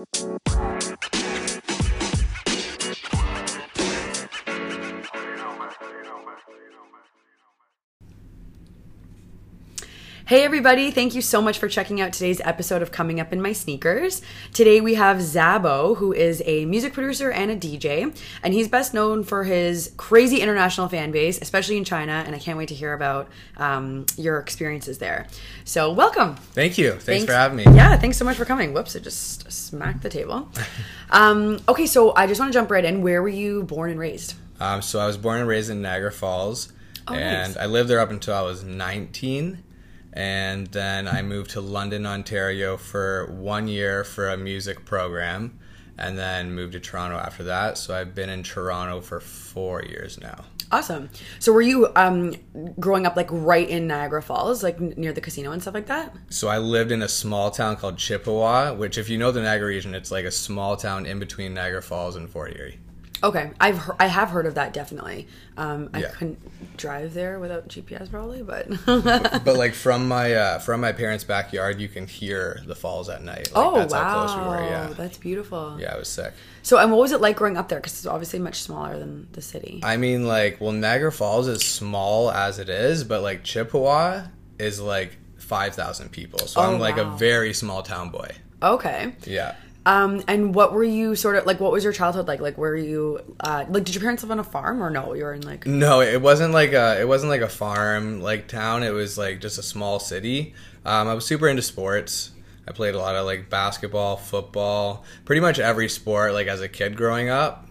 Música Hey, everybody, thank you so much for checking out today's episode of Coming Up in My Sneakers. Today we have Zabo, who is a music producer and a DJ, and he's best known for his crazy international fan base, especially in China, and I can't wait to hear about um, your experiences there. So, welcome. Thank you. Thanks, for having me. Yeah, thanks so much for coming. Whoops, I just smacked the table. um, okay, so I just want to jump right in. Where were you born and raised? Um, so I was born and raised in Niagara Falls, Oh, and nice. I lived there up until I was 19. And then I moved to London, Ontario for one year for a music program, and then moved to Toronto after that. So I've been in Toronto for four years now. Awesome. So, were you um, growing up like right in Niagara Falls, like n- near the casino and stuff like that? So I lived in a small town called Chippawa, which, if you know the Niagara region, it's like a small town in between Niagara Falls and Fort Erie. Okay, I've he- I have heard of that definitely. Um, I Yeah. couldn't drive there without GPS probably, but But like from my uh, from my parents' backyard, you can hear the falls at night. Like, oh that's wow, how close we were. Yeah, that's beautiful. yeah, it was sick. So, and what was it like growing up there? Because it's obviously much smaller than the city. I mean, like, well, Niagara Falls is small as it is, but like Chippawa is like five thousand people. So Oh, I'm like wow. a very small town boy. okay. Yeah. Um, and what were you sort of like? What was your childhood like? Like, were you uh, like? Did your parents live on a farm or no? You were in like. No, it wasn't like a it wasn't like a farm like town. It was like just a small city. Um, I was super into sports. I played a lot of like basketball, football, pretty much every sport like as a kid growing up.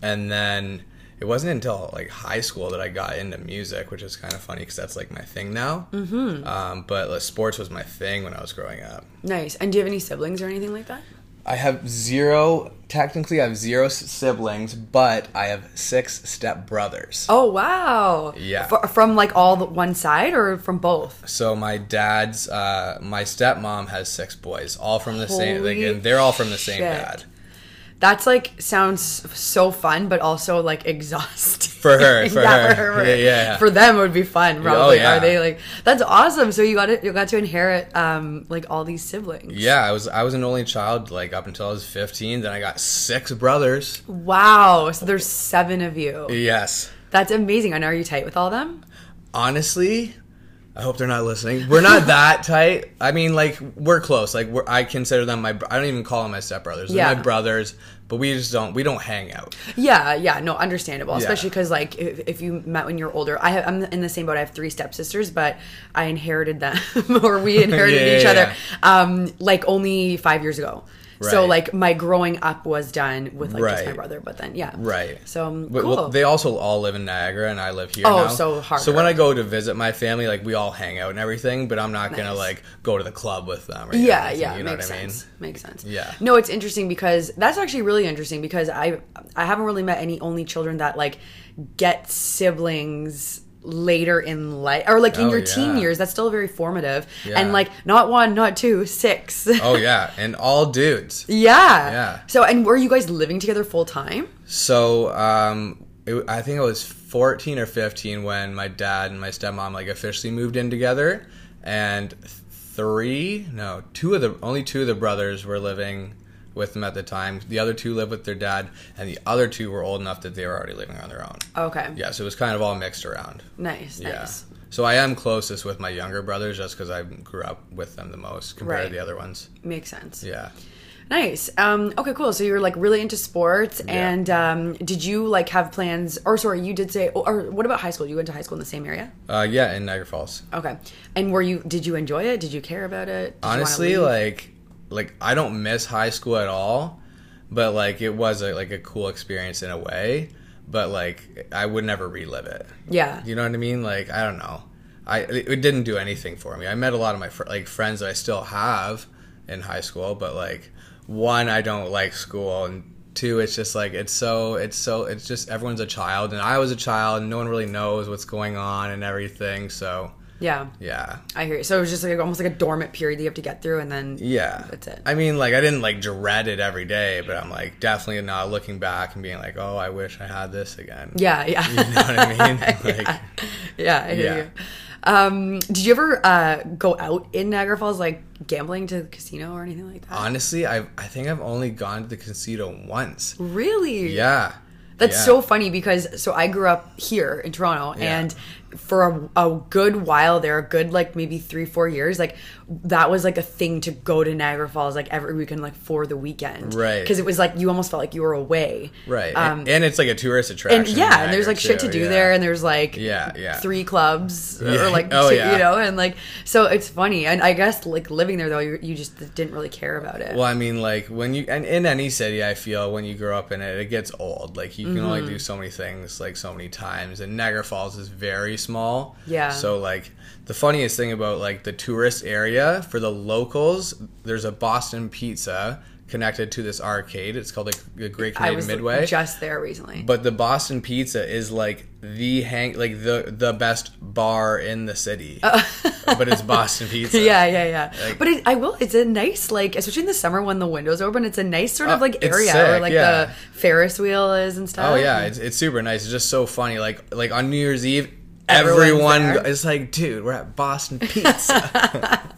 And then it wasn't until like high school that I got into music, which is kind of funny because that's like my thing now. Mm-hmm. Um, but like, sports was my thing when I was growing up. Nice. And do you have any siblings or anything like that? I have zero. Technically, I have zero siblings, but I have six stepbrothers. Oh wow. Yeah. F- from like all the one side or from both? So my dad's, uh, my stepmom has six boys, all from the same, like, and they're all from the same shit. dad. That's like sounds so fun, but also like exhausting For her, for yeah, her. For her, Yeah, yeah. For them, it would be fun. Probably. yeah. Are they like? That's awesome. So you got it. You got to inherit um like all these siblings. Yeah, I was, I was an only child, like up until I was fifteen. Then I got six brothers. Wow. So there's seven of you. Yes, That's amazing. And are you tight with all them? honestly, I hope they're not listening. We're not that tight. I mean, like we're close. Like we're, I consider them my. I don't even call them my stepbrothers. They're Yeah. my brothers, but we just don't. We don't hang out. Yeah, yeah, no, understandable. Yeah. Especially because, like, if, if you met when you're older, I have, I'm in the same boat. I have three stepsisters, but I inherited them, or we inherited Yeah, each other, um, like only five years ago. So, like, my growing up was done with like just my brother, but then yeah, Right. So um, But, cool. well, they also all live in Niagara, and I live here. Oh, now. so harder. So when I go to visit my family, like we all hang out and everything, but I'm not gonna like go to the club with them. Yeah, yeah, you know makes what I mean? sense. Makes sense. Yeah. No, it's interesting because that's actually really interesting because I I haven't really met any only children that like get siblings later in life or like in Oh, your teen years that's still very formative. Yeah. and like not one not two six. Oh yeah, and all dudes. yeah. Yeah. so and were you guys living together full time? So um, it, I think I was 14 or 15 when my dad and my stepmom like officially moved in together, and three, no, two of the only two of the brothers were living with them at the time. The other two lived with their dad, and the other two were old enough that they were already living on their own. okay Yeah, so it was kind of all mixed around. nice Yeah. nice So I am closest with my younger brothers just because I grew up with them the most compared Right. to the other ones. makes sense Yeah. Nice. Um, okay, cool. So you're like really into sports, Yeah. and um, did you like have plans? Or sorry, you did say. Or what about high school? You went to high school in the same area? Uh, yeah, in Niagara Falls. Okay. And were you? Did you enjoy it? Did you care about it? Did Honestly, like, like I don't miss high school at all, but like it was a, like a cool experience in a way. But like I would never relive it. yeah, You know what I mean? Like I don't know. I it didn't do anything for me. I met a lot of my fr- like friends that I still have in high school, but like one, I don't like school, and two, it's just like it's so it's so it's just everyone's a child, and I was a child, and no one really knows what's going on and everything. So yeah. yeah, I hear you. So it was just like almost like a dormant period that you have to get through, and then yeah, That's it. I mean, like I didn't like dread it every day, but I'm like definitely not looking back and being like, oh, I wish I had this again. yeah, yeah. You know what I mean? Like, yeah. yeah, I hear Yeah. you. Um, did you ever uh, go out in Niagara Falls, like gambling to the casino or anything like that? Honestly, I I think I've only gone to the casino once. really? Yeah. That's Yeah. so funny because so I grew up here in Toronto Yeah. and for a, a good while there, a good like maybe three, four years, like that was like a thing to go to Niagara Falls like every weekend, like for the weekend. Right. Because it was like you almost felt like you were away. Right. Um, and it's like a tourist attraction. and yeah, and there's like shit to do yeah. there, and there's like Yeah, yeah. three clubs Yeah. or like Oh, two, yeah. you know, and like so it's funny, and I guess like living there though, you, you just didn't really care about it. Well, I mean, like when you and in any city, I feel when you grow up in it, it gets old. Like you can only Mm-hmm. do so many things, like so many times. And Niagara Falls is very small. Yeah. So like the funniest thing about like the tourist area for the locals, there's a Boston Pizza connected to this arcade. It's called like the Great I Canadian was Midway. just there recently. but the Boston Pizza is like the hang like the the best bar in the city. Oh. but it's Boston Pizza. yeah, yeah, yeah. Like- but it, I will. It's a nice, like, especially in the summer when the windows open. It's a nice sort of Oh, like area where like yeah. the Ferris wheel is and oh, stuff. Oh yeah, it's, it's super nice. It's just so funny. Like like on New Year's Eve, everyone it's like, dude, we're at Boston Pizza.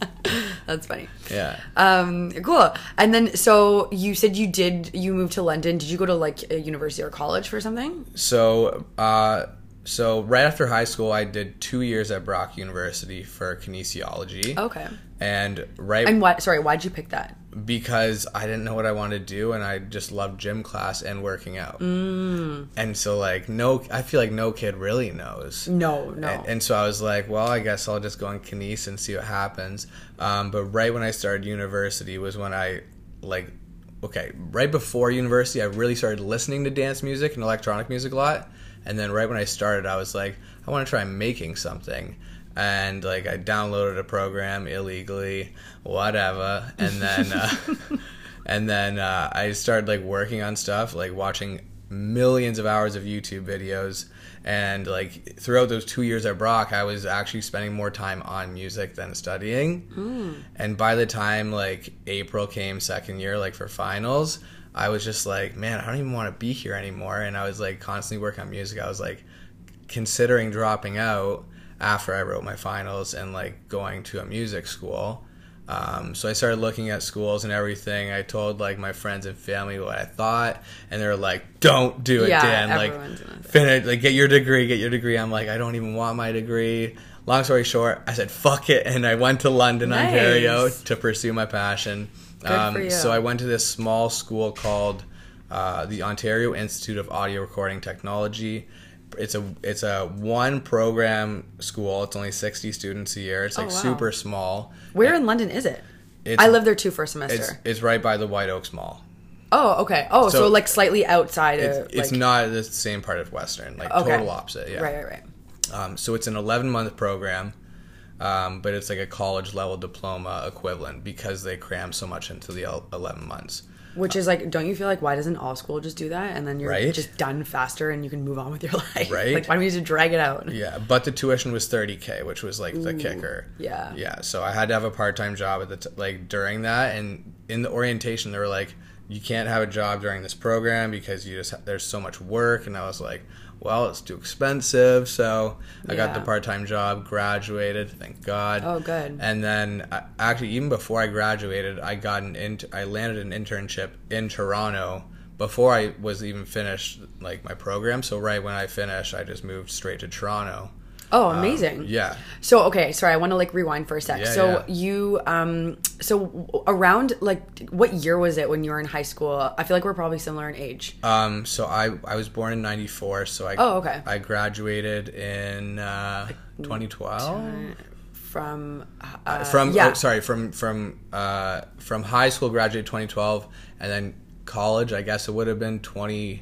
that's funny. yeah. Um, cool. And then, so you said you did. You moved to London. Did you go to like a university or college for something? So uh, so right after high school, I did two years at Brock University for kinesiology. Okay. And right And what? Sorry, why'd you pick that? Because I didn't know what I wanted to do, and I just loved gym class and working out. Mm. And so like no, I feel like no kid really knows. No, no. And, and so I was like, well, I guess I'll just go on kines and see what happens. Um, but right when I started university was when I like, okay, right before university, I really started listening to dance music and electronic music a lot. And then right when I started, I was like, I want to try making something. And like I downloaded a program illegally, whatever. And then, uh, and then uh, I started like working on stuff, like watching millions of hours of YouTube videos. And like throughout those two years at Brock, I was actually spending more time on music than studying. And by the time like April came, second year, like for finals, I was just like, man, I don't even want to be here anymore. And I was like constantly working on music. I was like considering dropping out after I wrote my finals and like going to a music school. Um, so I started looking at schools and everything. I told like my friends and family what I thought, and they were like, "Don't do it, Yeah, Dan. Like, everyone's gonna say- finish, like get your degree, get your degree." I'm like, I don't even want my degree. Long story short, I said, "Fuck it," and I went to London, Nice. Ontario, to pursue my passion. Um. So I went to this small school called uh, the Ontario Institute of Audio Recording Technology. It's a it's a one program school. It's only sixty students a year. It's like Oh, wow. super small. Where in London is it? I lived there too for a It's semester. it's right by the White Oaks Mall. oh, okay. Oh, so, So- like slightly outside It's, of. it's not the same part of Western. Like Okay. total opposite. Yeah. Right, right, right. Um, so it's an 11 month program, um, but it's like a college level diploma equivalent because they cram so much into the 11 months. Which is like, don't you feel like why doesn't all school just do that and then you're Right? just done faster and you can move on with your life? Right? Like, why do we need to drag it out? Yeah, but the tuition was 30k, which was like the kicker. yeah. Yeah, so I had to have a part time job at the t- like during that, and in the orientation they were like, you can't have a job during this program because you just ha- there's so much work, and I was like, well, it's too expensive, so I got the part time job, graduated, thank God. Oh, good. And then I, actually, even before I graduated, I got an int- I landed an internship in Toronto before I was even finished like my program. So right when I finished, I just moved straight to Toronto. Oh, amazing. Um, Yeah. So okay, sorry, I want to like rewind for a sec. Yeah, so yeah. you um so around like what year was it when you were in high school? I feel like we're probably similar in age. Um, so I I was born in '94, so I Oh, okay. I graduated in uh, 2012. From uh, from yeah. oh, sorry from from uh, from high school graduated 2012, and then college. I guess it would have been 20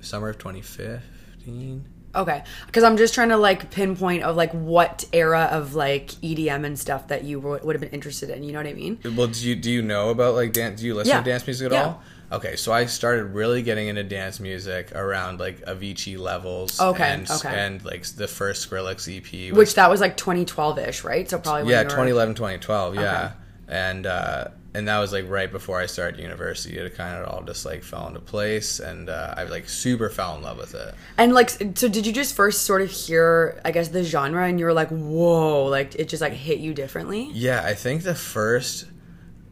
summer of 2015. Okay, because I'm just trying to like pinpoint of like what era of like EDM and stuff that you would would have been interested in. You know what I mean? Well, do you do you know about like dance? Do you listen Yeah. to dance music at Yeah. all? Okay, so I started really getting into dance music around like Avicii levels. Okay, and, okay. and like the first Skrillex EP. Was Which that was like 2012 ish, right? So probably when yeah you were- 2011 2012 yeah and uh and that was like right before I started university. It kind of all just like fell into place, and uh, I like super fell in love with it. And like, so did you just first sort of hear, I guess, the genre, and you were like, "Whoa!" Like it just like hit you differently? Yeah, I think the first,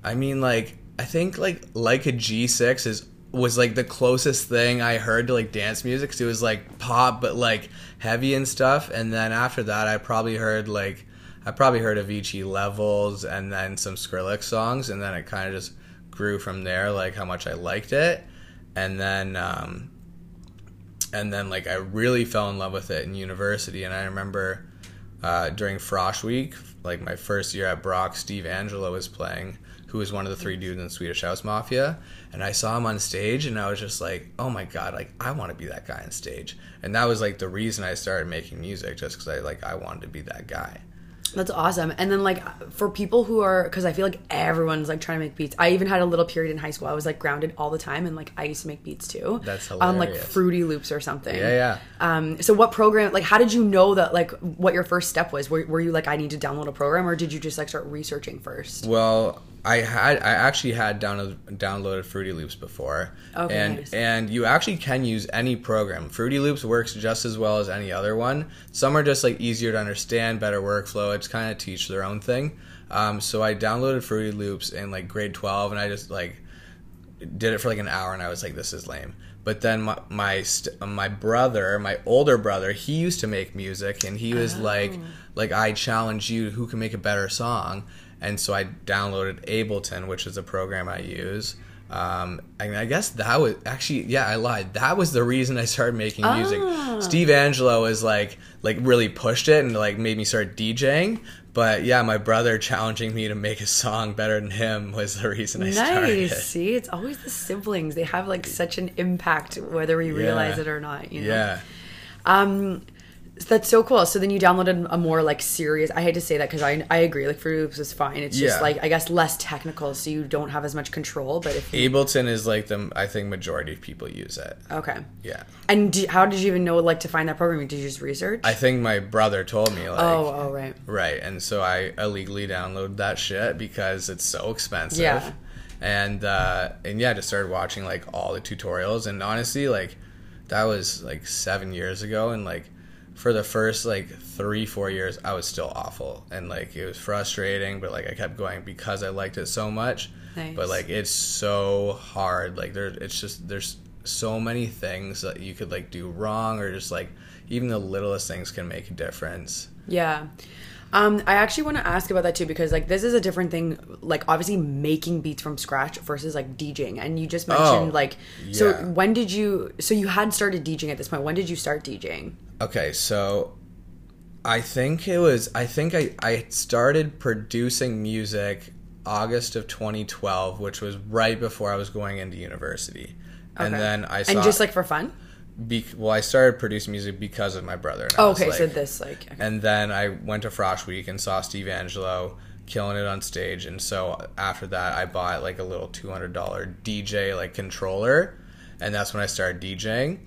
I mean, like I think like like a G six is was like the closest thing I heard to like dance music. Cause it was like pop, but like heavy and stuff. And then after that, I probably heard like I probably heard Avicii Levels and then some Skrillex songs, and then it kind of just grew from there, like how much I liked it, and then um, and then like I really fell in love with it in university, and I remember uh, during Frosh Week, like my first year at Brock, Steve Angello was playing, who was one of the three dudes in Swedish House Mafia, and I saw him on stage, and I was just like, oh my god, like I want to be that guy on stage, and that was like the reason I started making music, just because I like I wanted to be that guy. That's awesome. And then like for people who are because I feel like everyone's like trying to make beats. I even had a little period in high school. I was like grounded all the time and like I used to make beats too. That's hilarious. On like. Fruity Loops or something. Yeah, yeah. Um so what program like how did you know that like what your first step was? Were, were you like I need to download a program or did you just like start researching first? Well, I had I actually had download, downloaded Fruity Loops before, Okay, and nice. and you actually can use any program. Fruity Loops works just as well as any other one. Some are just like easier to understand, better workflow. It's kind of teach their own thing. Um, so I downloaded Fruity Loops in like grade twelve, and I just like did it for like an hour, and I was like, this is lame. But then my my, st- my brother, my older brother, he used to make music, and he was like, like I challenge you, who can make a better song? And so I downloaded Ableton, which is a program I use. Um, and I guess that was actually, yeah, I lied. That was the reason I started making music. Steve Angello was like, like really pushed it and like made me start DJing. But yeah, my brother challenging me to make a song better than him was the reason I started. Nice. See, it's always the siblings. They have like such an impact whether we realize Yeah. it or not, you know. Yeah. Um, that's so cool. So then you downloaded a more like serious. I hate to say that because I I agree. Like Fruity Loops is fine. It's just Yeah. like I guess less technical, so you don't have as much control. But if you, Ableton is like the I think majority of people use it. okay, Yeah. and do, how did you even know like to find that program? Did you just research? I think my brother told me like oh, oh, right. right, and so I illegally downloaded that shit because it's so expensive. Yeah. And uh and yeah, I just started watching like all the tutorials and honestly like that was like 7 years ago and like for the first like 3 4 years I was still awful and like it was frustrating but like I kept going because I liked it so much. Nice. But like it's so hard like there it's just there's so many things that you could like do wrong or just like even the littlest things can make a difference. Yeah. Um, I actually want to ask about that too because like this is a different thing. Like obviously making beats from scratch versus like DJing, and you just mentioned Oh, like so. yeah. When did you? So you had started DJing at this point. When did you start DJing? Okay, so I think it was I think I I started producing music August of 2012, which was right before I was going into university. And then I saw and just like for fun. Be, well I started producing music because of my brother. Oh, okay, so this like okay. and then I went to Frosh Week and saw Steve Angello killing it on stage. And so after that, I bought like a little two hundred dollar DJ like controller, and that's when I started DJing.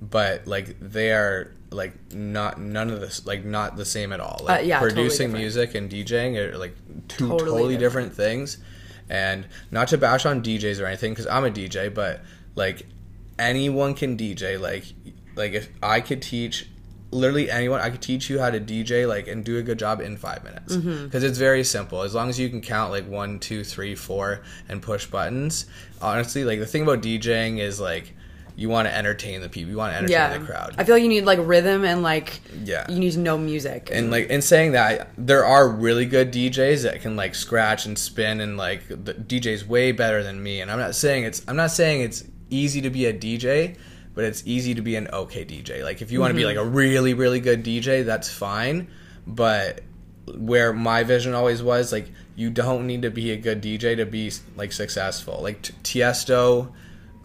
But like they are like not none of this like not the same at all. Like Uh, yeah, producing different. music and DJing are like two Totally totally, different. different. things. And not to bash on DJs or anything, because I'm a DJ, but like anyone can DJ. Like like if I could teach literally anyone, I could teach you how to DJ like and do a good job in five minutes Mm-hmm. because it's very simple. As long as you can count like one, two, three, four, and push buttons. Honestly, like the thing about DJing is like you want to entertain the people, you want to entertain yeah. the crowd. I feel like you need like rhythm and like Yeah. you need to know music. and like in saying that there are really good DJs that can like scratch and spin and like the DJ's way better than me and I'm not saying it's I'm not saying it's easy to be a DJ but it's easy to be an okay DJ like if you want to be mm-hmm. like a really really good DJ that's fine but where my vision always was like you don't need to be a good DJ to be like successful. Like Tiesto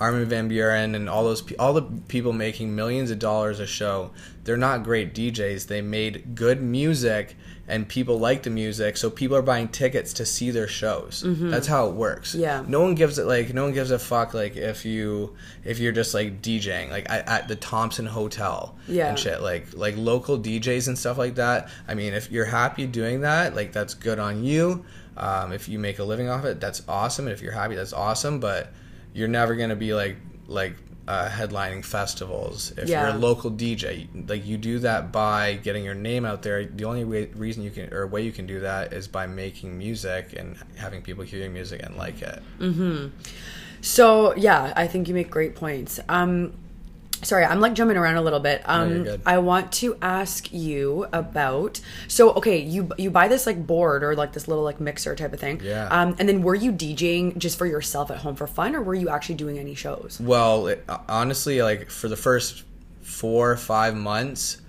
Armin van Buuren and all those all the people making millions of dollars a show, they're not great DJs. They made good music and people like the music, so people are buying tickets to see their shows. That's how it works. Mm-hmm. Yeah. No one gives it like no one gives a fuck like if you if you're just like DJing like at, at the Thompson Hotel Yeah. and shit like like local DJs and stuff like that. I mean, if you're happy doing that, like that's good on you. Um, if you make a living off it, that's awesome. And if you're happy, that's awesome. But you're never gonna be like like uh, headlining festivals if Yeah. you're a local DJ. Like you do that by getting your name out there. The only way, reason you can or way you can do that is by making music and having people hear your music and like it. Mm-hmm. So yeah, I think you make great points. Um, sorry, I'm like jumping around a little bit. Um, you're. I want to ask you about. So okay, you you buy this like board or like this little like mixer type of thing. Yeah. Um, and then were you DJing just for yourself at home for fun, or were you actually doing any shows? Well, it, honestly, like for the first four or five months,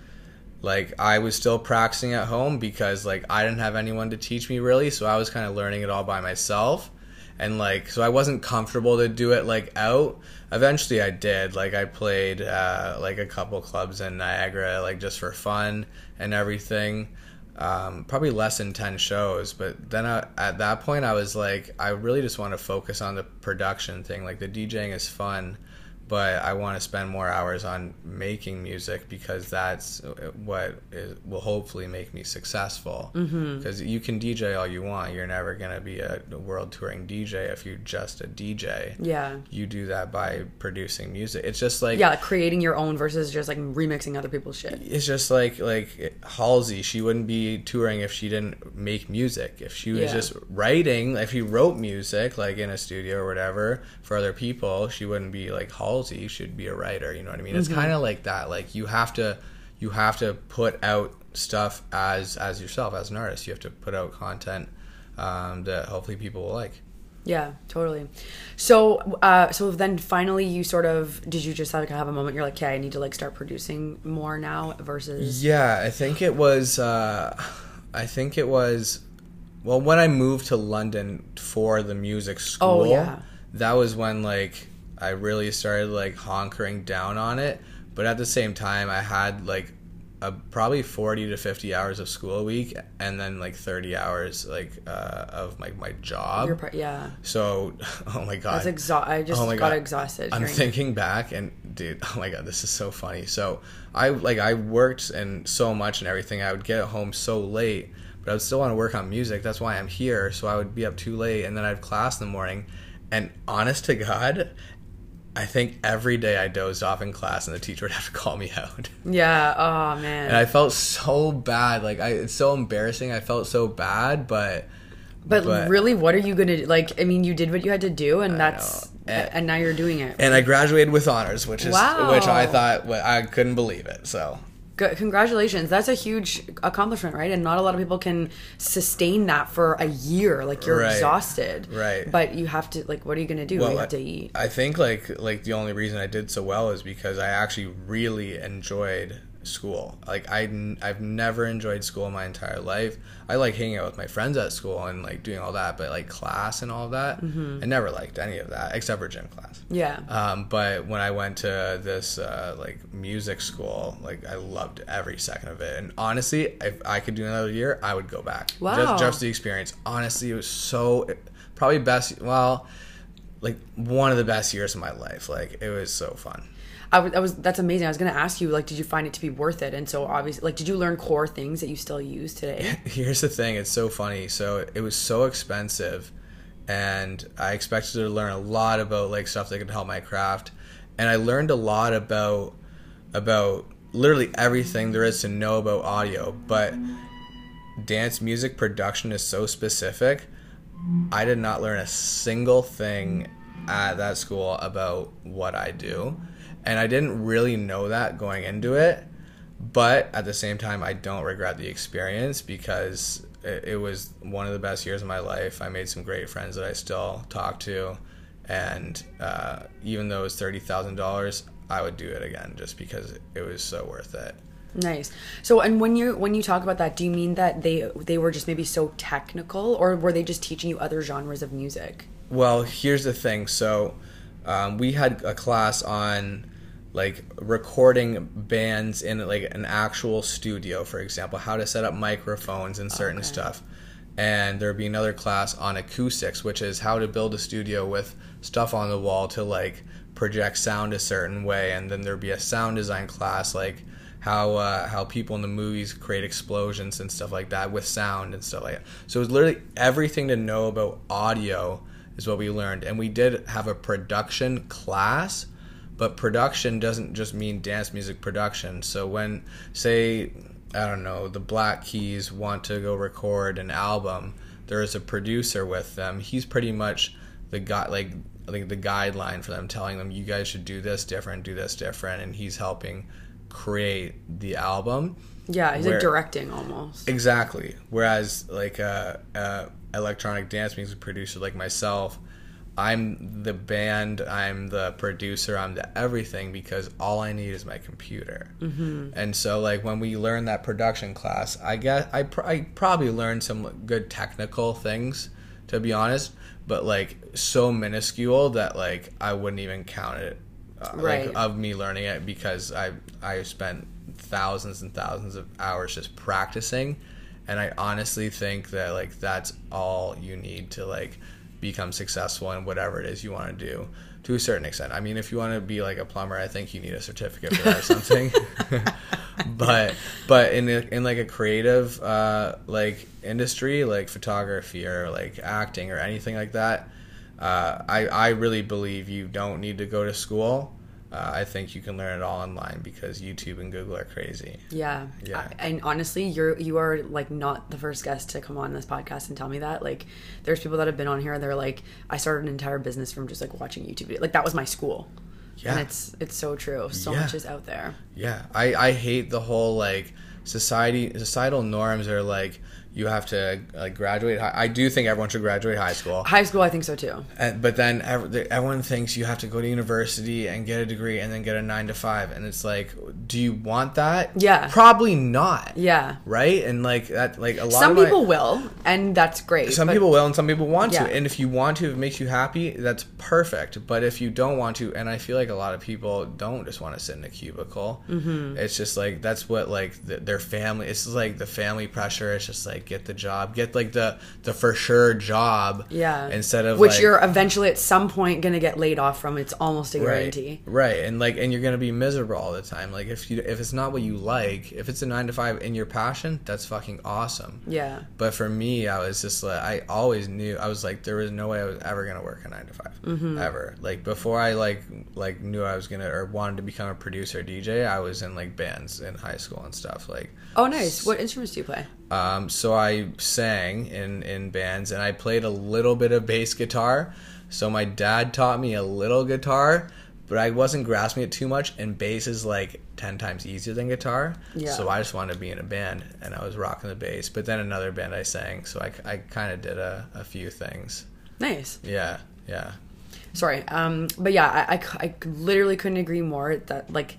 like I was still practicing at home because like I didn't have anyone to teach me really, so I was kind of learning it all by myself. And like, so I wasn't comfortable to do it like out. Eventually, I did. Like, I played uh, like a couple clubs in Niagara, like just for fun and everything. Um, probably less than 10 shows. But then I, at that point, I was like, I really just want to focus on the production thing. Like, the DJing is fun, but I want to spend more hours on making music because that's what is, will hopefully make me successful. Mm-hmm. Because you can DJ all you want, you're never gonna be a world touring DJ if you're just a DJ. Yeah. You do that by producing music. It's just like Yeah, like creating your own versus just like remixing other people's shit. it's just like like Halsey. She wouldn't be touring if she didn't make music. If she was Yeah. just writing, if she wrote music like in a studio or whatever for other people, she wouldn't be like Halsey. She'd be a writer. You know what I mean? It's kind of like that. Like you have to you have to put out stuff as as yourself as an artist. You have to put out content um, that hopefully people will like. Yeah, totally. So, uh, so then finally, you sort of did you just like have a moment? You're like, okay, I need to like start producing more now versus Yeah, I think it was. Uh, I think it was. Well, when I moved to London for the music school, Oh, yeah. that was when like I really started like honkering down on it. But at the same time, I had like a, probably forty to fifty hours of school a week, and then like thirty hours like uh, of like my job. your part. Yeah, so, oh my god, that's exa- I just Oh my got God. exhausted. I'm thinking back and dude, oh my god, this is so funny. So I like I worked and so much and everything. I would get home so late, but I would still want to work on music. That's why I'm here. So I would be up too late, and then I'd have class in the morning. And honest to God, I think every day I dozed off in class, and the teacher would have to call me out. Yeah. Oh man. And I felt so bad. Like I, it's so embarrassing. I felt so bad, but but, but- really, what are you gonna do? like? I mean, you did what you had to do, and that's and, And- now you're doing it. and I graduated with honors, which is Wow. which I thought I couldn't believe it. So Good, congratulations. That's a huge accomplishment, right? And not a lot of people can sustain that for a year. Like you're Right. exhausted, Right. But you have to like, what are you gonna do? you have to eat. I think like like the only reason I did so well is because I actually really enjoyed school. Like I I've never enjoyed school my entire life. I like hanging out with my friends at school and like doing all that, but like class and all that, Mm-hmm. I never liked any of that except for gym class. Yeah. Um, but when I went to this uh, like music school, like I loved every second of it. And honestly, if I could do another year, I would go back. Wow. Just, just the experience. Honestly, it was so probably best. Well, like one of the best years of my life. Like it was so fun. I was, that's amazing. I was gonna ask you like, did you find it to be worth it? And so obviously, like, did you learn core things that you still use today? Here's the thing, it's so funny. So it was so expensive and I expected to learn a lot about like stuff that could help my craft. And I learned a lot about about literally everything there is to know about audio, but dance music production is so specific. I did not learn a single thing at that school about what I do. And I didn't really know that going into it. But at the same time, I don't regret the experience because it, it was one of the best years of my life. I made some great friends that I still talk to. And uh, even though it was $30,000, I would do it again just because it was so worth it. nice. So, and when you when you talk about that, do you mean that they they were just maybe so technical, or were they just teaching you other genres of music? Well, here's the thing. So, um, we had a class on like recording bands in like an actual studio, for example, how to set up microphones and certain Okay. stuff. And there'd be another class on acoustics, which is how to build a studio with stuff on the wall to like project sound a certain way. And then there'd be a sound design class, like how uh, how people in the movies create explosions and stuff like that with sound and stuff like that. So it was literally everything to know about audio is what we learned. And we did have a production class, but production doesn't just mean dance music production. So when say I don't know, the Black Keys want to go record an album, there is a producer with them. He's pretty much the guy like like the guideline for them telling them you guys should do this different, do this different and he's helping create the album. Yeah, he's Where- like directing almost. Exactly. Whereas like a, a electronic dance music producer like myself, I'm the band, I'm the producer, I'm the everything because all I need is my computer. Mm-hmm. And so like when we learned that production class, I guess I, pr- I probably learned some good technical things to be honest, but like so minuscule that like I wouldn't even count it uh, Right. like of me learning it because I I spent thousands and thousands of hours just practicing and I honestly think that like that's all you need to like become successful in whatever it is you want to do to a certain extent. I mean, if you want to be like a plumber, I think you need a certificate for that or something. but but in a, in like a creative uh, like industry, like photography or like acting or anything like that, uh, I I really believe you don't need to go to school. Uh, I think you can learn it all online because YouTube and Google are crazy. Yeah. Yeah. I- and honestly, you're you are like not the first guest to come on this podcast and tell me that. Like there's people that have been on here and they're like I started an entire business from just like watching YouTube. Like that was my school. Yeah. And it's it's so true. So Yeah. much is out there. Yeah, I, I hate the whole like society societal norms are like you have to like graduate. High. I do think everyone should graduate high school, High school I think so too. and, but then ev- everyone thinks you have to go to university and get a degree and then get a nine to five, and it's like, do you want that? Yeah. probably not. Yeah. right, and like that, like a lot. Some of my- people will, and that's great. some but- people will and some people want Yeah. to and if you want to if it makes you happy that's perfect but if you don't want to and i feel like a lot of people don't just want to sit in a cubicle mm-hmm. it's just like that's what like the, their family it's like the family pressure it's just like get the job get like the the for sure job Yeah. instead of which like, you're eventually at some point gonna get laid off from. It's almost a guarantee. right and like and you're gonna be miserable all the time like if you if it's not what you like if it's a nine to five in your passion that's fucking awesome Yeah. But for me, I was just like, I always knew I was like, there was no way I was ever gonna work a nine to 5 Mm-hmm. ever. Like before I like like knew I was gonna or wanted to become a producer DJ, I was in like bands in high school and stuff. Like, Oh, nice. What instruments do you play? Um, so I sang in in bands and I played a little bit of bass guitar. So my dad taught me a little guitar, but I wasn't grasping it too much. And bass is like ten times easier than guitar. Yeah. So I just wanted to be in a band, and I was rocking the bass. But then another band I sang, so I, I kind of did a, a few things. Nice. Yeah, yeah, sorry um but yeah I I literally couldn't agree more that like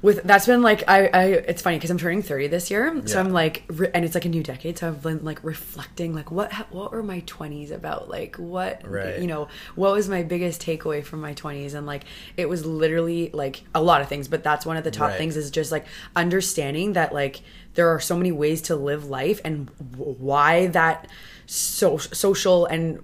with that's been like I, I it's funny because I'm turning 30 this year so I'm like re- and it's like a new decade so I've been like reflecting like what ha- what were my 20s about like what Right. you know what was my biggest takeaway from my 20s and like it was literally like a lot of things but that's one of the top Right. things is just like understanding that like there are so many ways to live life and w- why that so social and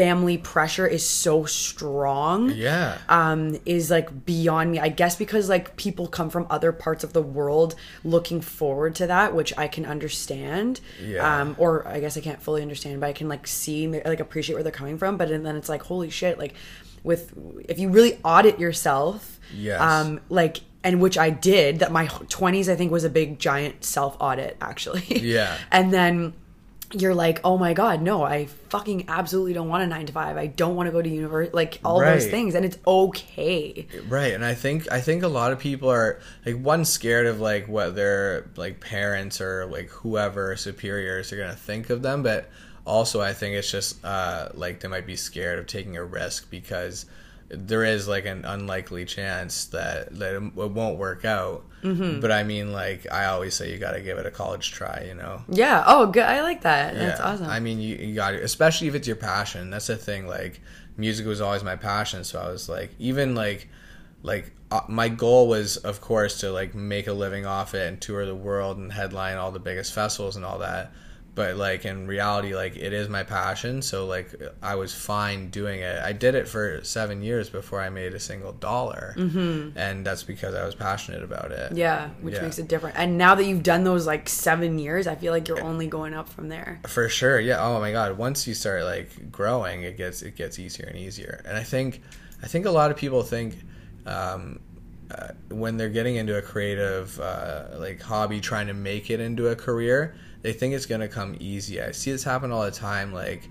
family pressure is so strong yeah. um is like beyond me i guess because like people come from other parts of the world looking forward to that which i can understand Yeah. um or i guess i can't fully understand but i can like see like appreciate where they're coming from but and then it's like holy shit like with if you really audit yourself Yes. um like and which i did that my 20s i think was a big giant self audit actually Yeah. and then you're like, oh my god, no, I fucking absolutely don't want a nine to five. I don't want to go to university, like all those things, and it's okay. Right, and I think I think a lot of people are like one scared of like what their like parents or like whoever superiors are gonna think of them, but also I think it's just uh, like they might be scared of taking a risk because there is like an unlikely chance that that it won't work out. Mm-hmm. But I mean, like I always say, you got to give it a college try. You know. Yeah. Oh, good. I like that. That's awesome. I mean, you, you got to, especially if it's your passion. That's the thing. Like music was always my passion. So I was like, even like, like uh, my goal was, of course, to like make a living off it and tour the world and headline all the biggest festivals and all that. But like in reality, like it is my passion. So like I was fine doing it. I did it for seven years before I made a single dollar, mm-hmm. and that's because I was passionate about it. Yeah, which Yeah. makes it different. And now that you've done those like seven years, I feel like you're only going up from there. For sure, yeah. Oh my god, once you start like growing, it gets it gets easier and easier. And I think I think a lot of people think um, uh, when they're getting into a creative uh, like hobby, trying to make it into a career, they think it's gonna come easy. I see this happen all the time. Like.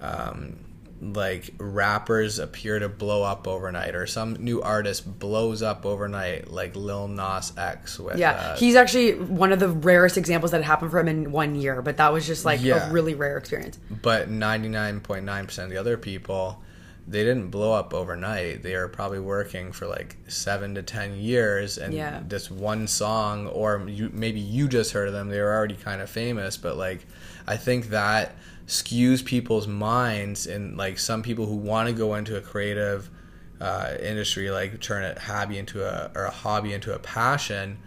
Um, like rappers appear to blow up overnight, or some new artist blows up overnight, like Lil Nas X with Yeah, uh, he's actually one of the rarest examples that happened for him in one year, but that was just like Yeah. a really rare experience. but 99.9% of the other people they didn't blow up overnight they are probably working for like seven to ten years and Yeah. this one song or you, maybe you just heard of them they were already kind of famous but like i think that skews people's minds and like some people who want to go into a creative uh, industry like turn a hobby into a or a hobby into a passion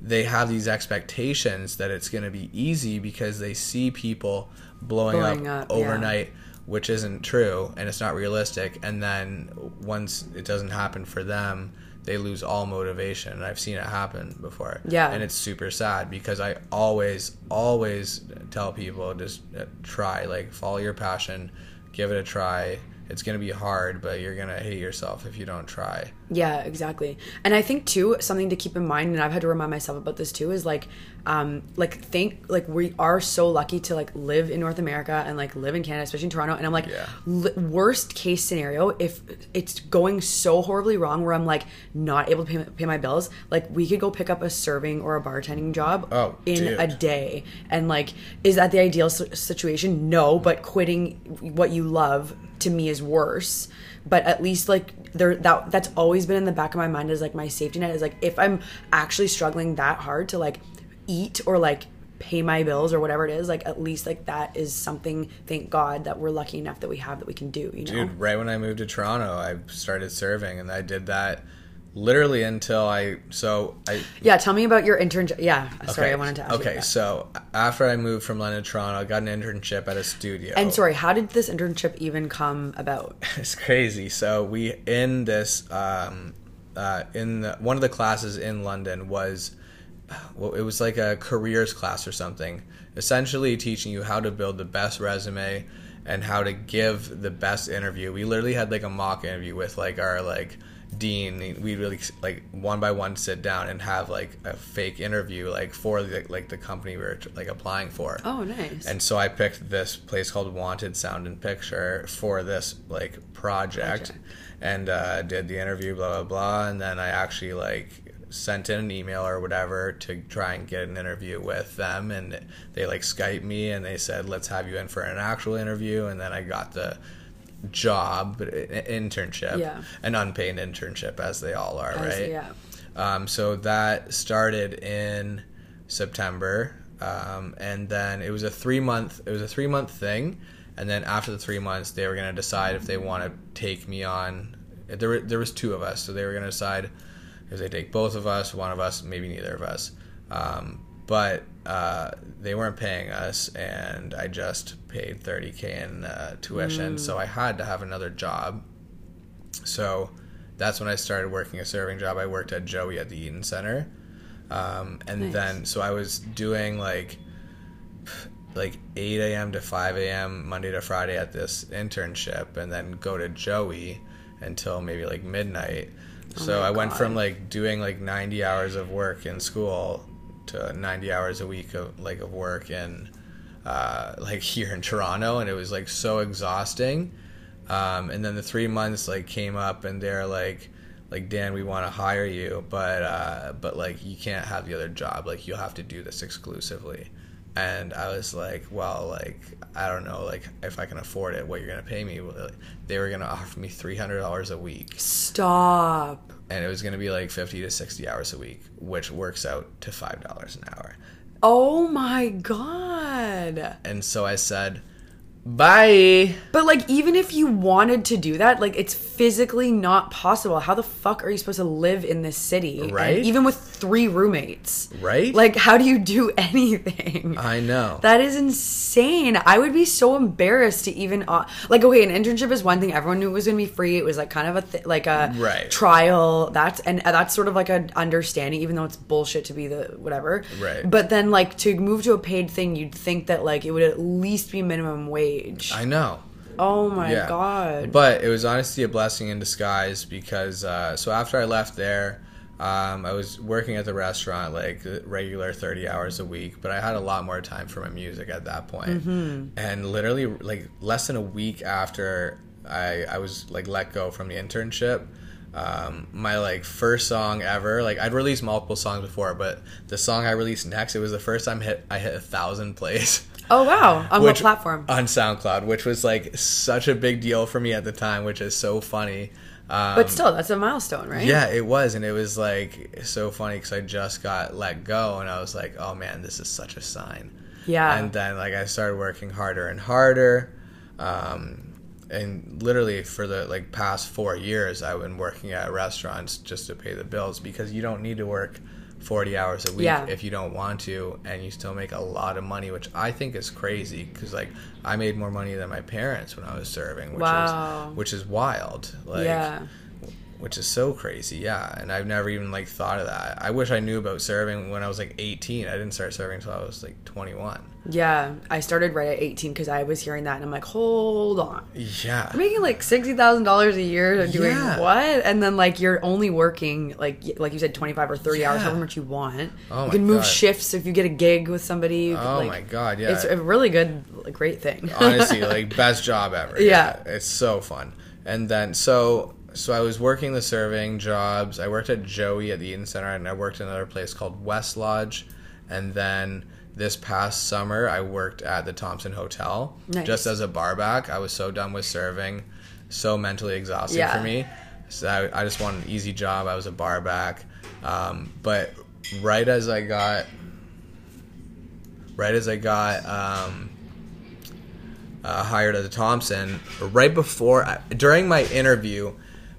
they have these expectations that it's going to be easy because they see people blowing, Blowing up, up, yeah. Which isn't true and it's not realistic and then once it doesn't happen for them they lose all motivation and i've seen it happen before. Yeah. and it's super sad because i always always tell people just uh, try like follow your passion give it a try. It's going to be hard but you're going to hate yourself if you don't try Yeah, exactly. And I think too something to keep in mind, and I've had to remind myself about this too, is like, um, like think like we are so lucky to like live in North America and like live in Canada, especially in Toronto. And I'm like, Yeah. li- worst case scenario, if it's going so horribly wrong where I'm like not able to pay, pay my bills, like we could go pick up a serving or a bartending job Oh, in dude. a day. And like, is that the ideal s- situation? No, but quitting what you love to me is worse. But at least like there that that's always been in the back of my mind is like my safety net is like if I'm actually struggling that hard to like eat or like pay my bills or whatever it is, like at least like that is something. Thank God that we're lucky enough that we have that we can do. You know. Dude, right when I moved to Toronto, I started serving, and I did that literally until I. So I. Yeah, tell me about your internship. Yeah, sorry, okay, I wanted to ask. Okay, so after I moved from London to Toronto, I got an internship at a studio. And sorry, how did this internship even come about? it's crazy. So we in this um, uh, in the, one of the classes in London was well, it was like a careers class or something, essentially teaching you how to build the best resume and how to give the best interview. We literally had like a mock interview with like our like dean. We really like one by one sit down and have like a fake interview like for the, like the company we were like applying for. Oh, nice. And so I picked this place called Wanted Sound and Picture for this like project, Project. and uh, did the interview, blah blah blah, and then I actually like sent in an email or whatever to try and get an interview with them, and they like Skype me and they said let's have you in for an actual interview, and then I got the job internship Yeah. an unpaid internship as they all are As- right yeah. um, so that started in September, um, and then it was a three month. It was a three month thing, and then after the three months, they were going to decide if they want to take me on. There, were, there was two of us, so they were going to decide if they take both of us, one of us, maybe neither of us. Um, but uh, they weren't paying us, and I just paid thirty k in uh, tuition, so I had to have another job. So that's when I started working a serving job. I worked at Joey at the Eaton Center. Um, and Nice. then, so I was doing like, like 8 a.m. to 5 a.m. Monday to Friday at this internship and then go to Joey until maybe like midnight. so Oh my I went God. from like doing like 90 hours of work in school to 90 hours a week of like of work and uh, like here in Toronto and it was like so exhausting. Um, and then the three months like came up and they're like like Dan, we want to hire you, but uh, but like you can't have the other job. Like you'll have to do this exclusively. And I was like, well, like I don't know, like if I can afford it, what you're gonna pay me? They were gonna offer me three hundred dollars a week, Stop. And it was gonna be like fifty to sixty hours a week, which works out to five dollars an hour. Oh my god. And so I said, Bye. But like even if you wanted to do that, like it's physically not possible. How the fuck are you supposed to live in this city? And Right? even with three roommates. Right? Like how do you do anything? I know. That is insane. I would be so embarrassed to even uh, like okay, an internship is one thing. Everyone knew it was going to be free. It was like kind of a th- like a Right. trial. That's and that's sort of like an understanding even though it's bullshit to be the whatever. Right. But then like to move to a paid thing, you'd think that like it would at least be minimum wage. I know. oh my Yeah. god. But it was honestly a blessing in disguise because uh, so after I left there, um, I was working at the restaurant like regular thirty hours a week, but I had a lot more time for my music at that point. And literally, like less than a week after I I was like let go from the internship. Um, my like first song ever, like I'd released multiple songs before, but the song I released next, it was the first time hit I hit a thousand plays. oh wow. On what platform? on SoundCloud, which was like such a big deal for me at the time, which is so funny. Um, but still, that's a milestone, right? yeah, it was, and it was like so funny because I just got let go, and I was like, "Oh man, this is such a sign." Yeah. And then like I started working harder and harder, um, and literally for the like past four years, I've been working at restaurants just to pay the bills because you don't need to work. 40 hours a week Yeah. if you don't want to and you still make a lot of money which i think is crazy because like i made more money than my parents when i was serving which Wow. is which is wild like yeah. Which is so crazy yeah and i've never even like thought of that i wish i knew about serving when i was like 18 i didn't start serving until i was like 21 Yeah. I started right at 18 because I was hearing that and I'm like, hold on. yeah You're making like sixty thousand dollars a year doing Yeah. what? And then like you're only working like like you said twenty five or thirty hours, however much you want. Oh you can move God. shifts if you get a gig with somebody. you could, oh like- my god yeah It's a really good, like, great thing. honestly like best job ever Yeah. it's so fun and then so so i was working the serving jobs. I worked at joey at the Eaton Centre and i worked in another place called west lodge. And then this past summer i worked at the thompson hotel. Nice. just as a barback i was so done with serving so mentally exhausting Yeah. for me. So I, I just wanted an easy job. I was a barback um, but right as i got right as i got um, uh, hired at the Thompson, right before during my interview,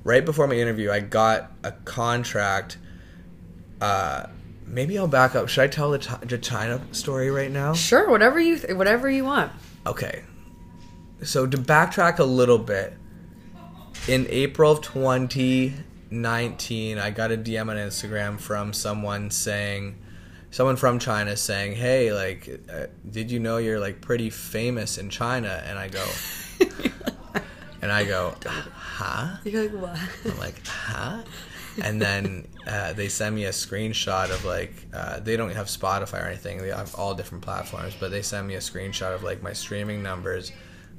right before my interview, I got a contract. Uh, maybe I'll back up. Should I tell the, the China story right now? Sure, whatever you th- whatever you want. Okay. So to backtrack a little bit, in April of 2019, I got a DM on Instagram from someone saying, someone from China saying, "Hey, like, uh, did you know you're like pretty famous in China?" And I go, and I go, huh? You're like what? I'm like, huh? And then uh, they send me a screenshot of like uh, they don't have Spotify or anything. They have all different platforms, but they send me a screenshot of like my streaming numbers.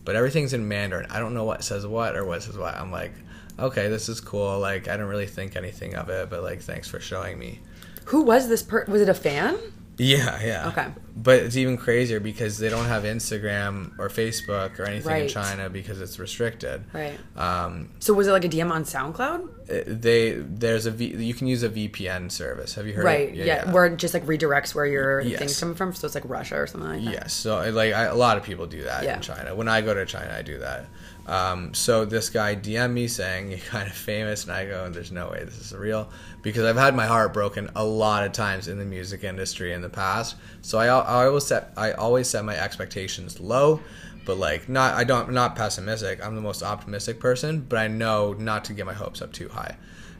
But everything's in Mandarin. I don't know what says what or what says what. I'm like, okay, this is cool. Like I don't really think anything of it, but like thanks for showing me. Who was this? Per- was it a fan? Yeah, yeah. Okay. But it's even crazier because they don't have Instagram or Facebook or anything in China because it's restricted. Right. Um, So was it like a DM on SoundCloud? Uh, they there's a v, you can use a VPN service. Have you heard? Right. Of, Yeah, Where it just like redirects where your Yes. thing's come from. So it's like Russia or something like that. Yes. So like I, a lot of people do that Yeah. in China. When I go to China, I do that. Um, so this guy DM me saying you're kind of famous, and I go, "There's no way this is real," because I've had my heart broken a lot of times in the music industry in the past. So I, I always set I always set my expectations low, but like not I don't not pessimistic. I'm the most optimistic person, but I know not to get my hopes up too high.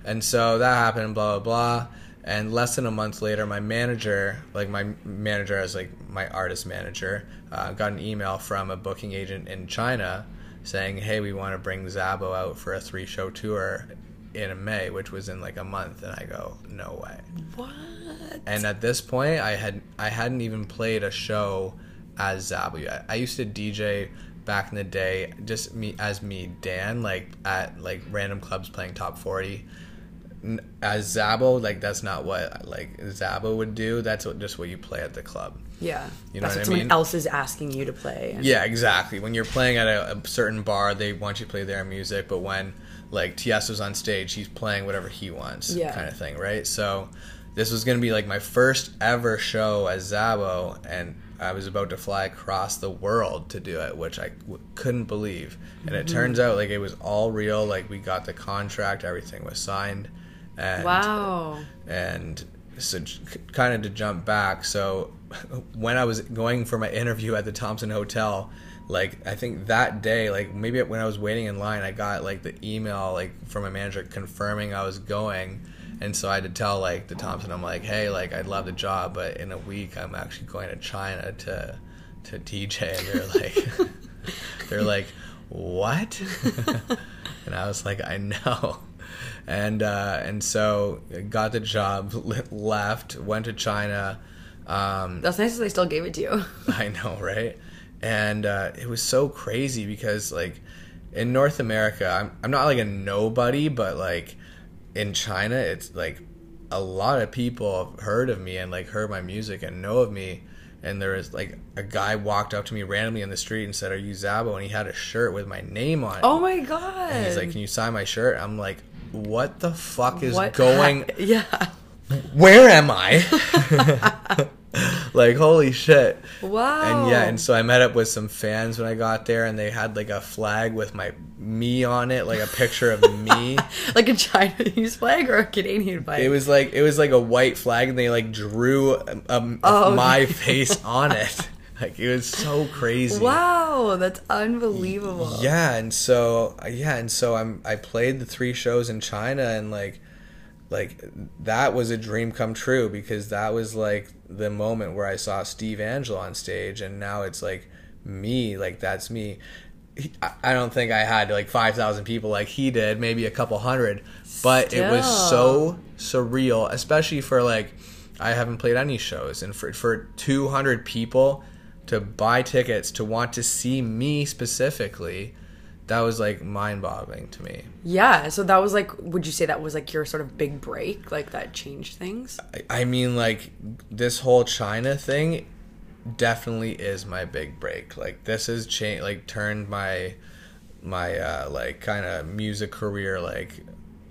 And so that happened. Blah blah blah. And less than a month later, my manager, like my manager as like my artist manager, uh, got an email from a booking agent in China saying, "Hey, we want to bring Zabo out for a three-show tour in May, which was in like a month." And I go, "No way." What? And at this point, I had I hadn't even played a show as Zabo yet. I used to DJ back in the day, just me as me, Dan, like at like random clubs playing top forty. As Zabo, like that's not what like Zabo would do. That's what, just what you play at the club. Yeah. You know That's what I what someone mean? else is asking you to play. And- Yeah, exactly. When you're playing at a, a certain bar, they want you to play their music, but when like Tiesto's on stage, he's playing whatever he wants, Yeah. kind of thing, right? So this was gonna be like my first ever show as Zabo, and I was about to fly across the world to do it, which I w- couldn't believe. And Mm-hmm. it turns out like it was all real. Like we got the contract, everything was signed, and Wow. and so kind of to jump back. So when I was going for my interview at the Thompson Hotel. Like I think that day, like maybe when I was waiting in line, I got like the email like from my manager confirming I was going, and so I had to tell like the Thompson, I'm like, hey, like I'd love the job, but in a week I'm actually going to China to to DJ, and they're like, they're like, what? and I was like, I know. And uh, and so got the job, left, went to China. Um, That's nice that they still gave it to you. I know, right? And uh, it was so crazy because, like, in North America, I'm, I'm not like a nobody, but like in China, it's like a lot of people have heard of me and like heard my music and know of me. And there was like a guy walked up to me randomly in the street and said, "Are you Zabo?" And he had a shirt with my name on it. Oh my god. And he's like, "Can you sign my shirt?" I'm like, "What the fuck is What going? hap- Yeah. Where am I?" like, holy shit! Wow. And yeah, and so I met up with some fans when I got there, and they had like a flag with my me on it, like a picture of me. like a Chinese flag or a Canadian flag? It was like it was like a white flag, and they like drew um, Oh, my face on it. Like it was so crazy. Wow, that's unbelievable. Yeah, and so yeah, and so I'm I played the three shows in China, and like like that was a dream come true because that was like the moment where I saw Steve Angello on stage, and now it's like me, like that's me. I- I don't think I had like five thousand people like he did, maybe a couple hundred, but it was so surreal, especially for like I haven't played any shows, and for for two hundred people to buy tickets to want to see me specifically, that was like mind boggling to me. Yeah, so that was like would you say that was like your sort of big break? Like that changed things? I- I mean, like this whole China thing definitely is my big break. Like this has changed, like turned my my uh, like kind of music career like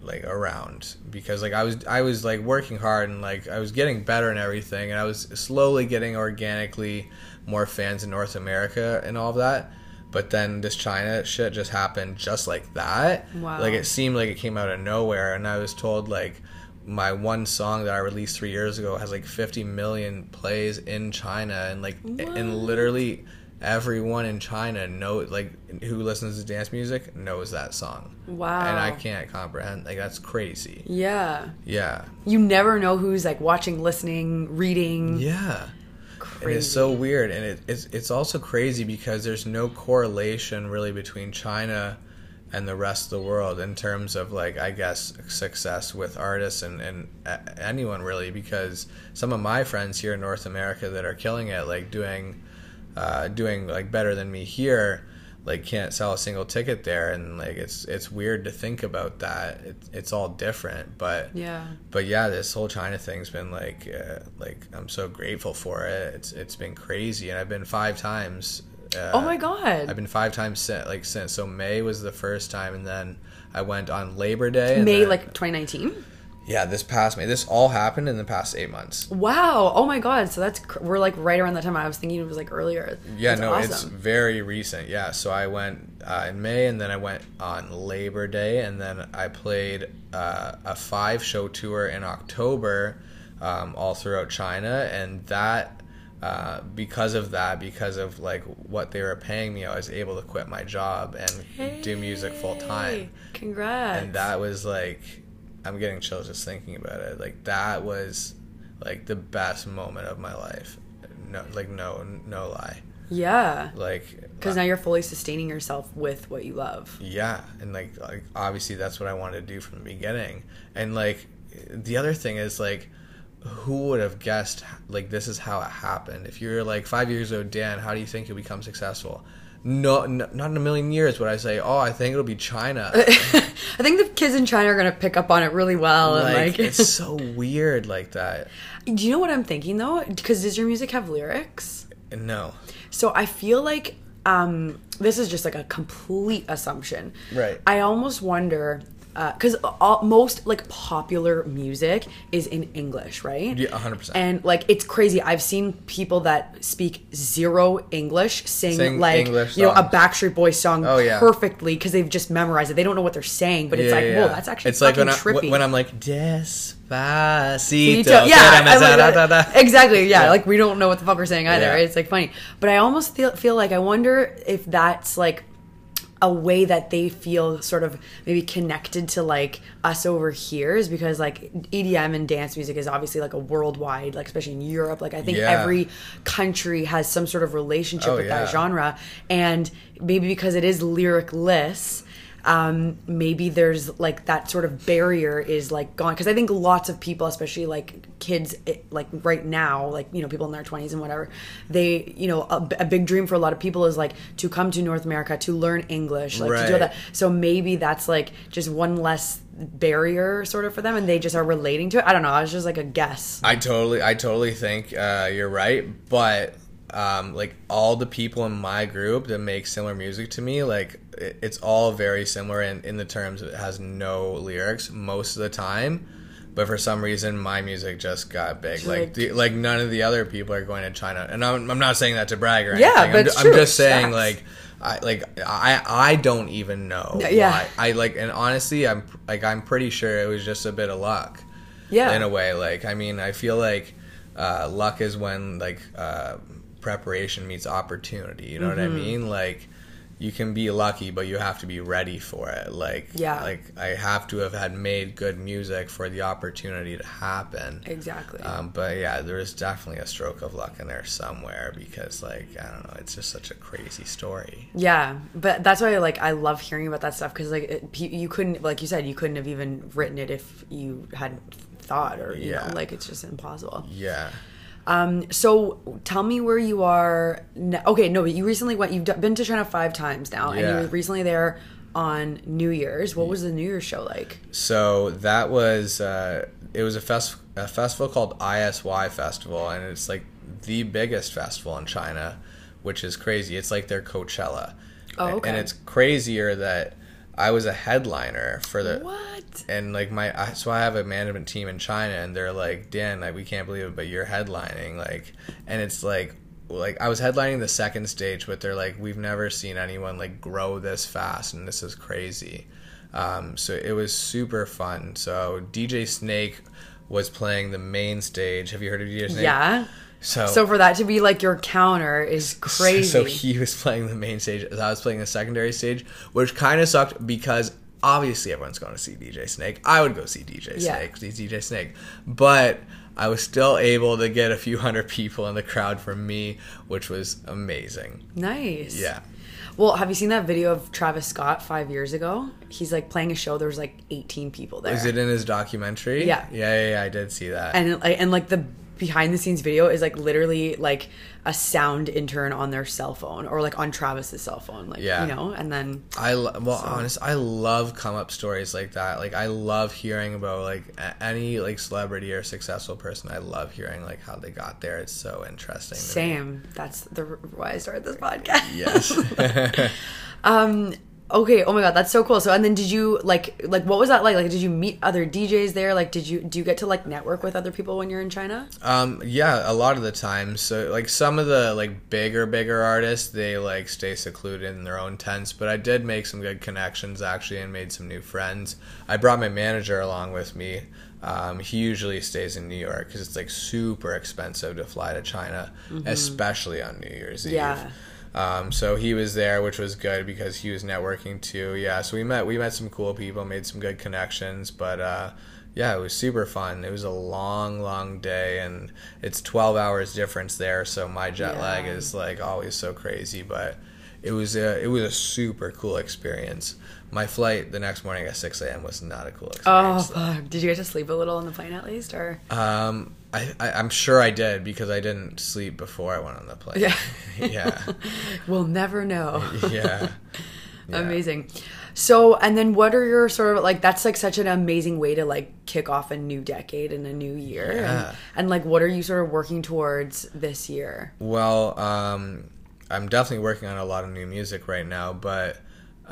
like around because like I was I was like working hard and like I was getting better and everything and I was slowly getting organically more fans in North America and all of that. But then this China shit just happened just like that. Wow. Like it seemed like it came out of nowhere and I was told like my one song that I released three years ago has like 50 million plays in China, and like, and literally everyone in China know like who listens to dance music knows that song. Wow. And I can't comprehend like that's crazy. Yeah. Yeah, You never know who's like watching, listening, reading. yeah. Crazy. It is so weird, and it, it's it's also crazy because there's no correlation really between China and the rest of the world in terms of like I guess success with artists and and anyone really because some of my friends here in North America that are killing it like doing uh, doing like better than me here like can't sell a single ticket there and like it's it's weird to think about that it, it's all different but Yeah. but yeah, this whole China thing's been like, uh, like I'm so grateful for it. It's it's been crazy, and I've been five times. Uh, Oh my god. I've been five times since, like since. So May was the first time, and then I went on Labor Day. and May then- like 2019. Yeah, this past May. This all happened in the past eight months. Wow. Oh my god. So that's cr- we're like right around that time. I was thinking it was like earlier. Yeah, That's no, it's very recent. Yeah, so I went uh, in May, and then I went on Labor Day, and then I played uh, a five show tour in October, um, all throughout China, and that. Uh, because of that, because of like what they were paying me, I was able to quit my job and do music full time. Congrats. And that was like, I'm getting chills just thinking about it. Like that was like the best moment of my life. No, like no, no lie. yeah. Like Because uh, now you're fully sustaining yourself with what you love. yeah and like, like obviously that's what i wanted to do from the beginning and like the other thing is like who would have guessed like this is how it happened if you're like five years old dan how do you think you'll become successful no, no not in a million years would i say oh i think it'll be china I think the kids in China are gonna pick up on it really well. and like like, it's so weird like that do you know what I'm thinking though? Because does your music have lyrics? no So I feel like um, this is just like a complete assumption. Right. I almost wonder Uh, because all most like popular music is in English, right? Yeah, 100%. And like it's crazy. I've seen people that speak zero English sing, Sing like English you know a. Backstreet Boys song Oh, yeah. perfectly because they've just memorized it. They don't know what they're saying, but it's like, whoa, that's actually it's like when, I, trippy. when I'm like despacito. Yeah, I was like, da-da-da-da-da. exactly. Yeah, Yeah. like we don't know what the fuck we're saying either. Yeah. Right? It's like funny, but I almost feel feel like I wonder if that's like a way that they feel sort of maybe connected to like us over here is because like EDM and dance music is obviously like a worldwide like especially in Europe like I think Yeah. every country has some sort of relationship Oh, with yeah. that genre and maybe because it is lyricless um, maybe there's like that sort of barrier is like gone because I think lots of people, especially like kids, it, like right now, like you know people in their twenties and whatever, they you know a, a big dream for a lot of people is like to come to North America to learn English, like to do that. So maybe that's like just one less barrier sort of for them, and they just are relating to it. I don't know. It's just like a guess. I totally, I totally think uh, you're right, but um, like all the people in my group that make similar music to me, like it, it's all very similar in, in the terms of it has no lyrics most of the time. But for some reason, my music just got big. Like, like- the, like none of the other people are going to China, and I'm, I'm not saying that to brag or anything. Yeah, but I'm, it's true, I'm just saying like. I like I I don't even know Yeah. why. I like and honestly I'm like I'm pretty sure it was just a bit of luck Yeah, in a way like i mean i feel like uh, luck is when like uh, preparation meets opportunity you know what i Mm-hmm. mean like you can be lucky but you have to be ready for it like Yeah. like i have to have had made good music for the opportunity to happen exactly. um, but yeah there is definitely a stroke of luck in there somewhere because like i don't know it's just such a crazy story Yeah, but that's why like I love hearing about that stuff because like it, you couldn't like you said you couldn't have even written it if you hadn't thought or you Yeah. know like it's just impossible. yeah Um, so tell me where you are. n okay, no, but you recently went. You've been to China five times now, and you were recently there on New Year's. What was the New Year's show like? So that was uh, it was a fest a festival called ISY Festival, and it's like the biggest festival in China, which is crazy. It's like their Coachella, Oh, okay. and it's crazier that I was a headliner for the What? and like my I, so I have a management team in China, and they're like, Dan, like we can't believe it, but you're headlining, like, and it's like. Like I was headlining the second stage, but they're like, we've never seen anyone like grow this fast, and this is crazy. Um, so it was super fun. So DJ Snake was playing the main stage. Have you heard of DJ Snake? Yeah. So So for that to be like your counter is crazy. so he was playing the main stage as I was playing the secondary stage, which kind of sucked because obviously everyone's going to see DJ Snake. I would go see DJ Yeah. Snake, he's DJ Snake, but I was still able to get a few hundred people in the crowd for me, which was amazing. nice. Yeah. Well, have you seen that video of Travis Scott five years ago? He's like playing a show. There was like 18 people there. Is it in his documentary? Yeah. Yeah, yeah, yeah I did see that. and and like the behind the scenes video is like literally like a sound intern on their cell phone or like on Travis's cell phone like Yeah. you know and then I lo- well, honest, I love come up stories like that. Like I love hearing about like any like celebrity or successful person. I love hearing like how they got there. It's so interesting. same that's the why I started this podcast Yes. Um, okay oh my god that's so cool so and then did you like like what was that like like did you meet other DJs there like did you do you get to like network with other people when you're in China um, yeah, a lot of the time. So like some of the like bigger, bigger artists, they like stay secluded in their own tents. But I did make some good connections actually, and made some new friends. I brought my manager along with me. Um, he usually stays in New York because it's like super expensive to fly to China, especially on New Year's Eve. Yeah. Um, so he was there, which was good because he was networking too. Yeah, so we met we met some cool people, made some good connections, but uh, yeah, it was super fun. It was a long, long day, and it's twelve hours difference there, so my jet lag is like always so crazy. But it was a it was a super cool experience. My flight the next morning at six a.m. was not a cool oh experience. fuck did you get to sleep a little on the plane at least or Um, I, I I'm sure I did because I didn't sleep before I went on the plane. Yeah. yeah, we'll never know yeah. Yeah. Amazing. So, and then what are your sort of like, that's like such an amazing way to like kick off a new decade and a new year. Yeah. And, and like, what are you sort of working towards this year? Well, um, I'm definitely working on a lot of new music right now, but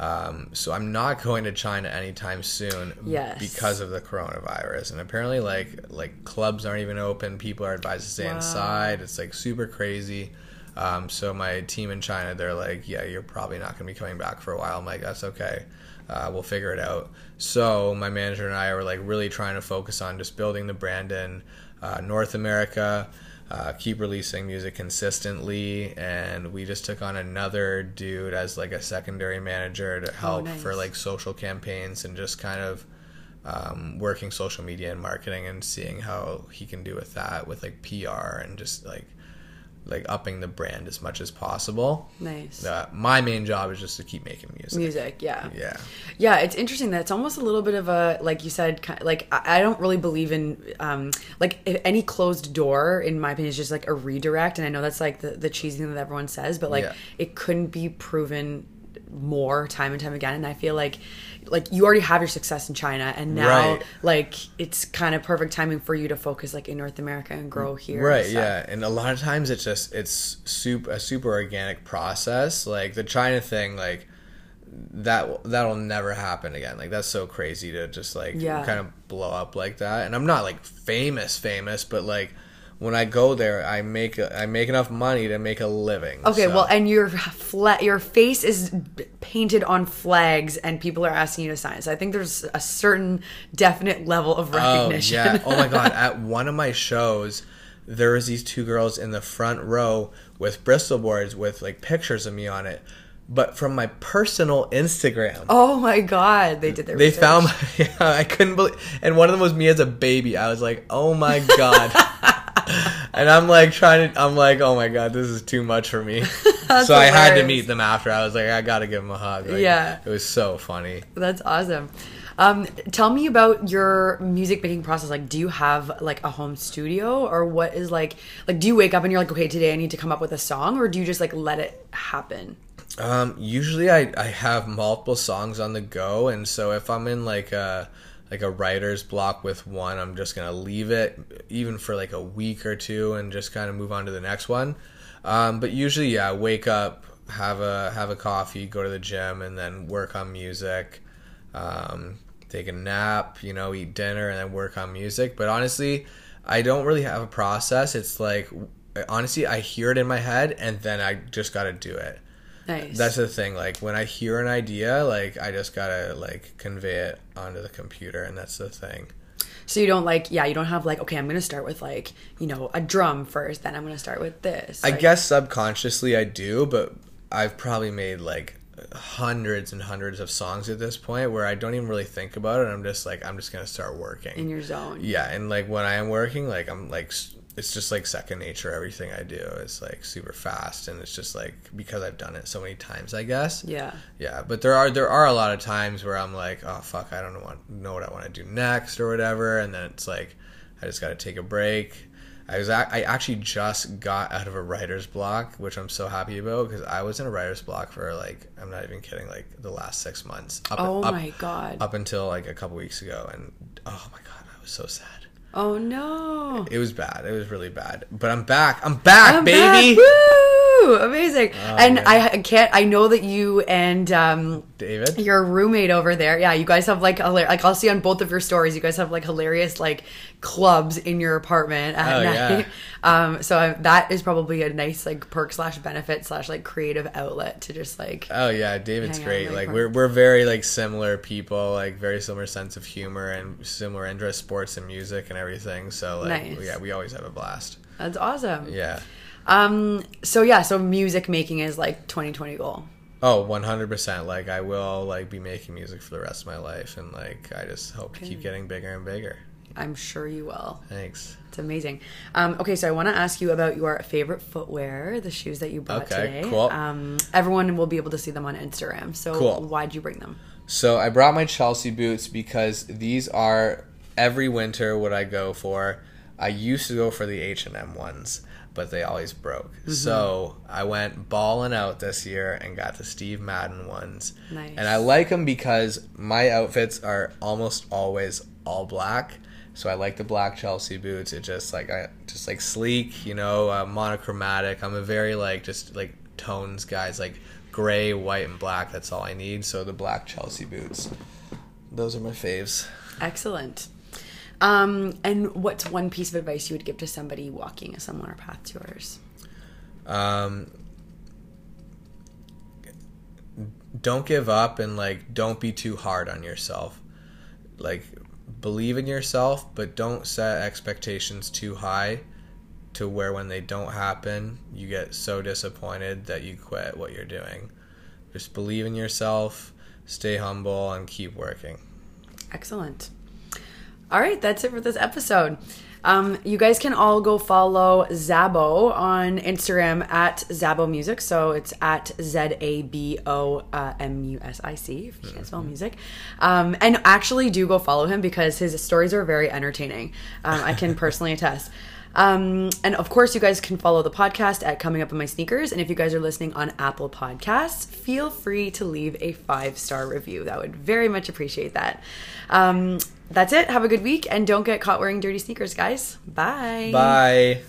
Um, so I'm not going to China anytime soon Yes. because of the coronavirus. And apparently, like like clubs aren't even open. People are advised to stay Wow. inside. It's like super crazy. Um, so my team in China, they're like, "Yeah, you're probably not going to be coming back for a while." I'm like, "That's okay. Uh, we'll figure it out." So my manager and I were like really trying to focus on just building the brand in uh, North America uh, keep releasing music consistently and we just took on another dude as like a secondary manager to help nice. for like social campaigns and just kind of um, working social media and marketing and seeing how he can do with that with like pr and just like like upping the brand as much as possible Nice. uh, my main job is just to keep making music Music, yeah. yeah Yeah, it's interesting that it's almost a little bit of a like you said, ki- like I I don't really believe in um like any closed door. In my opinion, is just like a redirect, and I know that's like the the cheesy thing that everyone says, but like Yeah. it couldn't be proven more time and time again. And I feel like like you already have your success in China, and now Right. like it's kind of perfect timing for you to focus like in North America and grow mm, here. right stuff. yeah and a lot of times it's just it's super a super organic process like the china thing like that that'll never happen again like that's so crazy to just like Yeah. kind of blow up like that and i'm not like famous famous but like when i go there i make a, i make enough money to make a living Okay, so- well, and your fla- your face is painted on flags, and people are asking you to sign. So I think there's a certain definite level of recognition. Oh yeah. Oh my god. At one of my shows, there was these two girls in the front row with Bristol boards with like pictures of me on it. But from my personal Instagram. oh my god, they did their. They research. found yeah, I couldn't believe and one of them was me as a baby. I was like, "Oh my god." and I'm like trying to I'm like, "Oh my god, this is too much for me." so I had to meet them after. I was like, "I got to give them a hug." Like, Yeah. It was so funny. That's awesome. Um, tell me about your music making process. Like, do you have like a home studio, or what is like like? Do you wake up and you're like, okay, today I need to come up with a song, or do you just like let it happen? Um, usually I, I have multiple songs on the go, and so if I'm in like a like a writer's block with one, I'm just gonna leave it even for like a week or two, and just kind of move on to the next one. Um, but usually, yeah, wake up, have a have a coffee, go to the gym, and then work on music. Um, take a nap, you know, eat dinner, and then work on music. But honestly, I don't really have a process. It's like honestly, I hear it in my head, and then I just gotta do it Nice. that's the thing like when i hear an idea like i just gotta like convey it onto the computer and that's the thing So you don't like, yeah, you don't have like, okay, I'm gonna start with like, you know, a drum first, then I'm gonna start with this. i Like, guess subconsciously i do but i've probably made like hundreds and hundreds of songs at this point where i don't even really think about it i'm just like i'm just gonna start working in your zone. yeah and like when i am working like i'm like it's just like second nature everything i do is like super fast and it's just like because i've done it so many times i guess Yeah. Yeah, but there are there are a lot of times where I'm like, oh fuck, I don't know what know what I want to do next or whatever, and then it's like, I just got to take a break. I was I actually just got out of a writer's block, which I'm so happy about because I was in a writer's block for like I'm not even kidding, like the last six months. Up, Oh up, my god. Up until like a couple weeks ago, and oh my god, I was so sad. Oh no. It was bad. It was really bad. But I'm back. I'm back, I'm baby. back. Woo! Amazing. and man. I can't. I know that you and um, David. your roommate over there. Yeah, you guys have like hilar- like I'll see on both of your stories. You guys have like hilarious like clubs in your apartment at Oh, night. yeah. Um, so I, that is probably a nice like perk slash benefit slash like creative outlet to just like Oh yeah, David's great. Like we're we're very like similar people, like very similar sense of humor and similar interest, sports and music and everything. So like Nice. yeah, we always have a blast. that's awesome. Yeah. Um. So yeah. So music making is like 2020 goal. Oh, 100%. Like I will like be making music for the rest of my life and like I just hope to keep getting bigger and bigger. I'm sure you will. Thanks. It's amazing. Um, okay, so I want to ask you about your favorite footwear, the shoes that you bought Okay, today. cool. Um, everyone will be able to see them on Instagram. So Cool. why'd you bring them? So I brought my Chelsea boots because these are every winter what I go for. I used to go for the H and M ones, but they always broke. Mm-hmm. So I went balling out this year and got the Steve Madden ones. Nice. And I like them because my outfits are almost always all black. So I like the black Chelsea boots. It just like I just like sleek, you know, uh, monochromatic. I'm a very like just like tones guys like gray, white, and black. That's all I need. So the black Chelsea boots. Those are my faves. Excellent. Um, and what's one piece of advice you would give to somebody walking a similar path to yours? Um, don't give up and like don't be too hard on yourself. Like believe in yourself, but don't set expectations too high to where when they don't happen, you get so disappointed that you quit what you're doing. Just believe in yourself, stay humble, and keep working. Excellent. All right, that's it for this episode. Um, you guys can all go follow Zabo on Instagram at Zabo Music. So it's at Z A B O uh, M U S I C, if you can't spell music. Um, and actually do go follow him because his stories are very entertaining. Um, I can personally attest. Um, and of course, you guys can follow the podcast at Coming Up in My Sneakers. And if you guys are listening on Apple Podcasts, feel free to leave a five star review. That would very much appreciate that. Um, that's it. Have a good week and don't get caught wearing dirty sneakers, guys. Bye. Bye.